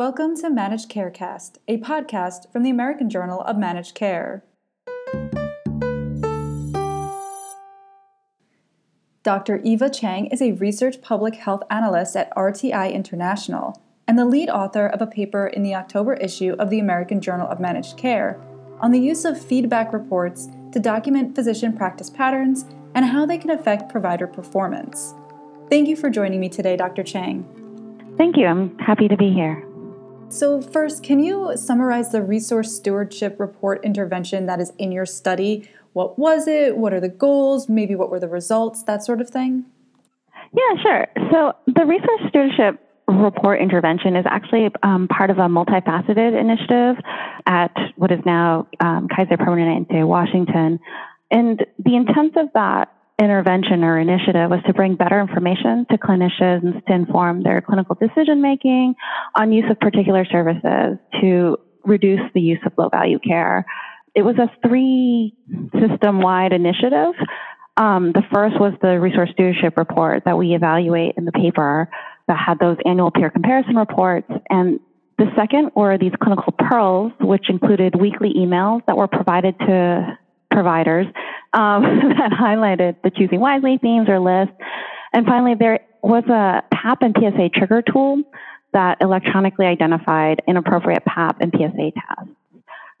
Welcome to Managed Carecast, a podcast from the American Journal of Managed Care. Dr. Eva Chang is a research public health analyst at RTI International and the lead author of a paper in the October issue of the American Journal of Managed Care on the use of feedback reports to document physician practice patterns and how they can affect provider performance. Thank you for joining me today, Dr. Chang. Thank you. I'm happy to be here. So, first, can you summarize the resource stewardship report intervention that is in your study? What was it? What are the goals? Maybe what were the results? That sort of thing? Yeah, sure. So, the resource stewardship report intervention is actually um, part of a multifaceted initiative at what is now um, Kaiser Permanente, Washington. And the intent of that intervention or initiative was to bring better information to clinicians to inform their clinical decision making on use of particular services to reduce the use of low value care. It was a three system wide initiative. Um, the first was the resource stewardship report that we evaluate in the paper that had those annual peer comparison reports. And the second were these clinical pearls, which included weekly emails that were provided to providers um, that highlighted the choosing wisely themes or lists. And finally, there was a PAP and PSA trigger tool that electronically identified inappropriate PAP and PSA tasks.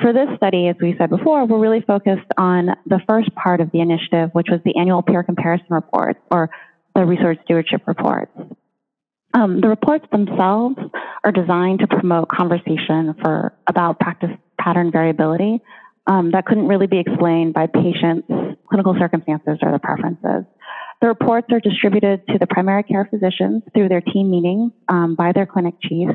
For this study, as we said before, we're really focused on the first part of the initiative, which was the annual peer comparison reports or the resource stewardship reports. Um, the reports themselves are designed to promote conversation for about practice pattern variability um, that couldn't really be explained by patients' clinical circumstances or their preferences. The reports are distributed to the primary care physicians through their team meetings um, by their clinic chiefs.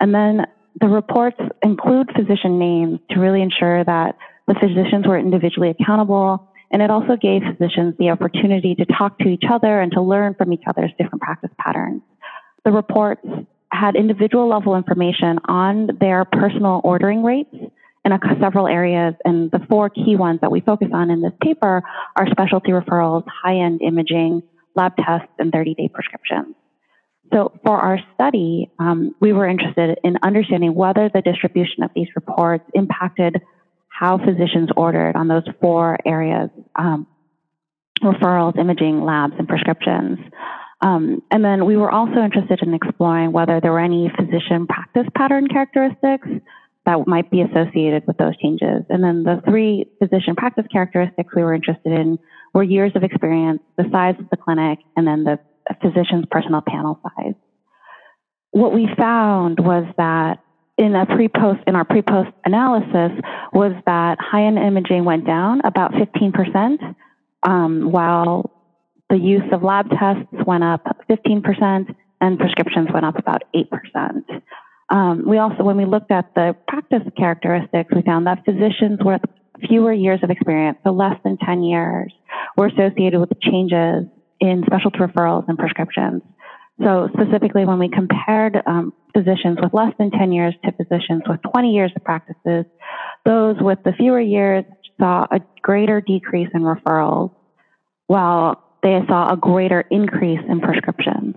And then the reports include physician names to really ensure that the physicians were individually accountable. And it also gave physicians the opportunity to talk to each other and to learn from each other's different practice patterns. The reports had individual level information on their personal ordering rates in a, several areas, and the four key ones that we focus on in this paper are specialty referrals, high-end imaging, lab tests, and 30-day prescriptions. So for our study, um, we were interested in understanding whether the distribution of these reports impacted how physicians ordered on those four areas, um, referrals, imaging, labs, and prescriptions. Um, and then we were also interested in exploring whether there were any physician practice pattern characteristics that might be associated with those changes. And then the three physician practice characteristics we were interested in were years of experience, the size of the clinic, and then the physician's personal panel size. What we found was that in a pre-post in our pre-post analysis was that high-end imaging went down about 15%, um, while the use of lab tests went up 15% and prescriptions went up about 8%. Um, we also, when we looked at the practice characteristics, we found that physicians with fewer years of experience, so less than 10 years, were associated with changes in specialty referrals and prescriptions. So specifically, when we compared um, physicians with less than 10 years to physicians with 20 years of practices, those with the fewer years saw a greater decrease in referrals, while they saw a greater increase in prescriptions.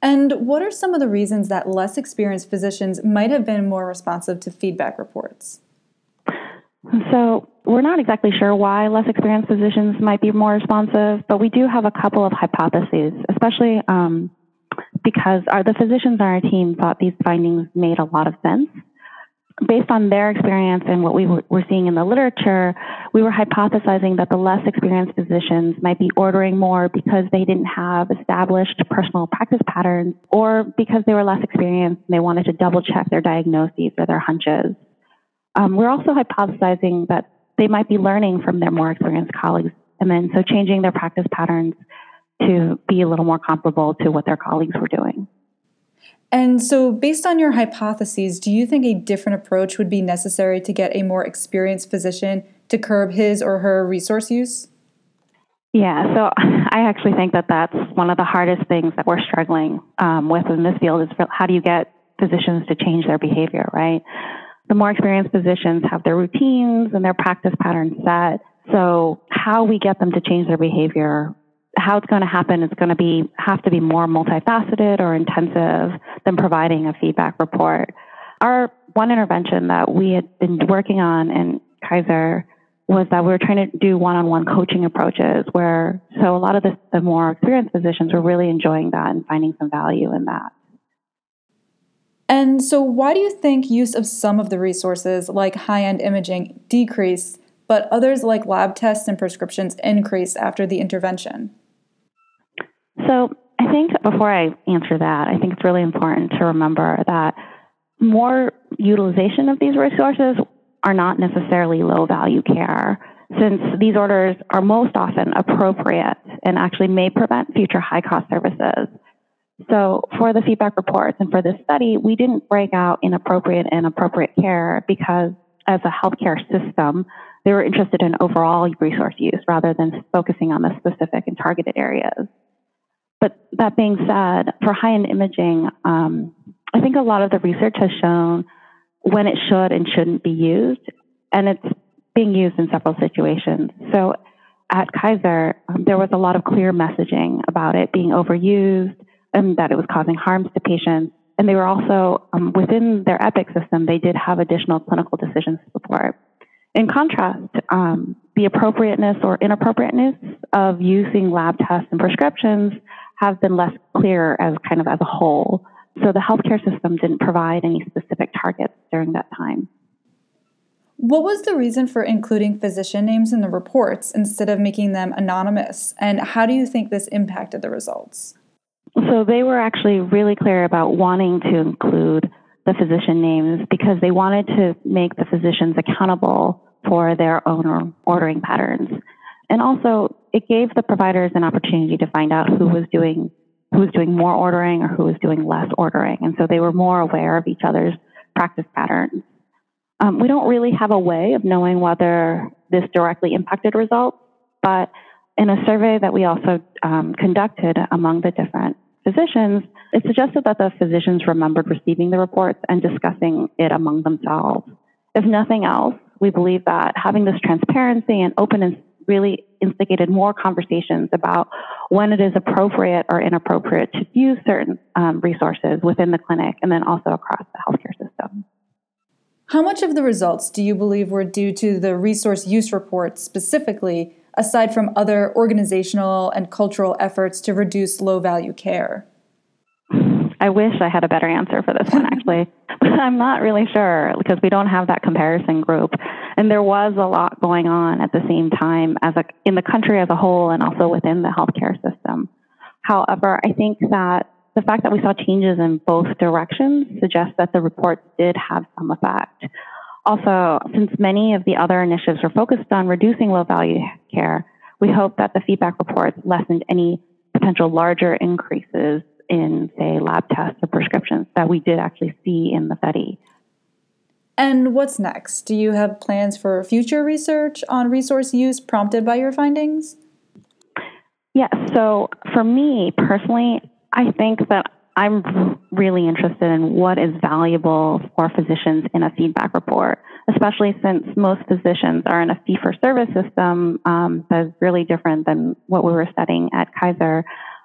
And what are some of the reasons that less experienced physicians might have been more responsive to feedback reports? So, we're not exactly sure why less experienced physicians might be more responsive, but we do have a couple of hypotheses, especially um, because our, the physicians on our team thought these findings made a lot of sense based on their experience and what we were seeing in the literature, we were hypothesizing that the less experienced physicians might be ordering more because they didn't have established personal practice patterns or because they were less experienced and they wanted to double check their diagnoses or their hunches. Um, we're also hypothesizing that they might be learning from their more experienced colleagues and then so changing their practice patterns to be a little more comparable to what their colleagues were doing. And so, based on your hypotheses, do you think a different approach would be necessary to get a more experienced physician to curb his or her resource use? Yeah, so I actually think that that's one of the hardest things that we're struggling um, with in this field is how do you get physicians to change their behavior, right? The more experienced physicians have their routines and their practice patterns set. So, how we get them to change their behavior how it's going to happen is going to be have to be more multifaceted or intensive than providing a feedback report. Our one intervention that we had been working on in Kaiser was that we were trying to do one-on-one coaching approaches where so a lot of the, the more experienced physicians were really enjoying that and finding some value in that. And so why do you think use of some of the resources like high-end imaging decreased, but others like lab tests and prescriptions increased after the intervention? So I think before I answer that, I think it's really important to remember that more utilization of these resources are not necessarily low value care, since these orders are most often appropriate and actually may prevent future high cost services. So, for the feedback reports and for this study, we didn't break out inappropriate and appropriate care because, as a healthcare system, they were interested in overall resource use rather than focusing on the specific and targeted areas. But that being said, for high end imaging, um, I think a lot of the research has shown when it should and shouldn't be used, and it's being used in several situations. So at Kaiser, um, there was a lot of clear messaging about it being overused and that it was causing harms to patients. And they were also, um, within their Epic system, they did have additional clinical decision support. In contrast, um, the appropriateness or inappropriateness of using lab tests and prescriptions have been less clear as kind of as a whole. So the healthcare system didn't provide any specific targets during that time. What was the reason for including physician names in the reports instead of making them anonymous? And how do you think this impacted the results? So they were actually really clear about wanting to include the physician names because they wanted to make the physicians accountable for their own ordering patterns. And also, it gave the providers an opportunity to find out who was doing who was doing more ordering or who was doing less ordering. And so they were more aware of each other's practice patterns. Um, we don't really have a way of knowing whether this directly impacted results, but in a survey that we also um, conducted among the different physicians, it suggested that the physicians remembered receiving the reports and discussing it among themselves. If nothing else, we believe that having this transparency and openness really instigated more conversations about when it is appropriate or inappropriate to use certain um, resources within the clinic and then also across the healthcare system. How much of the results do you believe were due to the resource use report specifically, aside from other organizational and cultural efforts to reduce low value care? I wish I had a better answer for this one, actually. but I'm not really sure because we don't have that comparison group. And there was a lot going on at the same time as a, in the country as a whole and also within the healthcare system. However, I think that the fact that we saw changes in both directions suggests that the reports did have some effect. Also, since many of the other initiatives were focused on reducing low value care, we hope that the feedback reports lessened any potential larger increases in, say, lab tests or prescriptions that we did actually see in the study. And what's next? Do you have plans for future research on resource use prompted by your findings? Yes. So for me personally, I think that I'm really interested in what is valuable for physicians in a feedback report, especially since most physicians are in a fee for service system um, that is really different than what we were studying at Kaiser.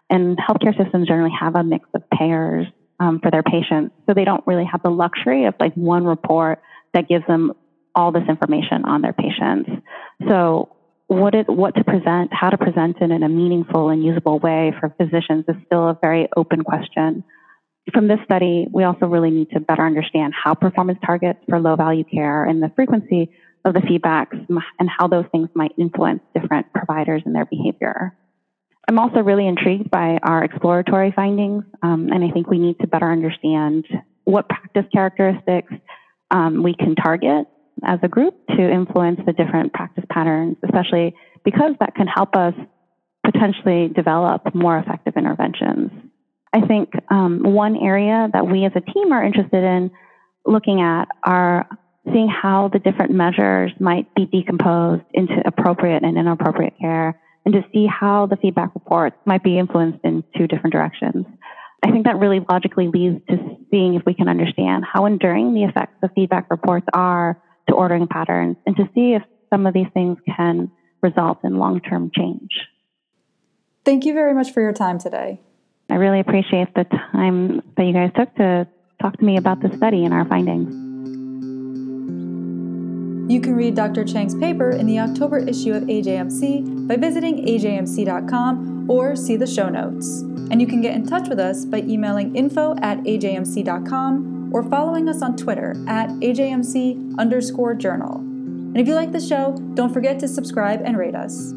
And healthcare systems generally have a mix of payers um, for their patients. So they don't really have the luxury of like one report that gives them all this information on their patients. So what it, what to present, how to present it in a meaningful and usable way for physicians is still a very open question. From this study, we also really need to better understand how performance targets for low value care and the frequency of the feedbacks and how those things might influence different providers and their behavior. I'm also really intrigued by our exploratory findings, um, and I think we need to better understand what practice characteristics um, we can target as a group to influence the different practice patterns, especially because that can help us potentially develop more effective interventions. I think um, one area that we as a team are interested in looking at are seeing how the different measures might be decomposed into appropriate and inappropriate care and to see how the feedback reports might be influenced in two different directions. I think that really logically leads to seeing if we can understand how enduring the effects of feedback reports are to ordering patterns and to see if some of these things can result in long term change. Thank you very much for your time today. I really appreciate the time that you guys took to talk to me about the study and our findings. You can read Dr. Chang's paper in the October issue of AJMC by visiting ajmc.com or see the show notes. And you can get in touch with us by emailing info at ajmc.com or following us on Twitter at ajmc underscore journal. And if you like the show, don't forget to subscribe and rate us.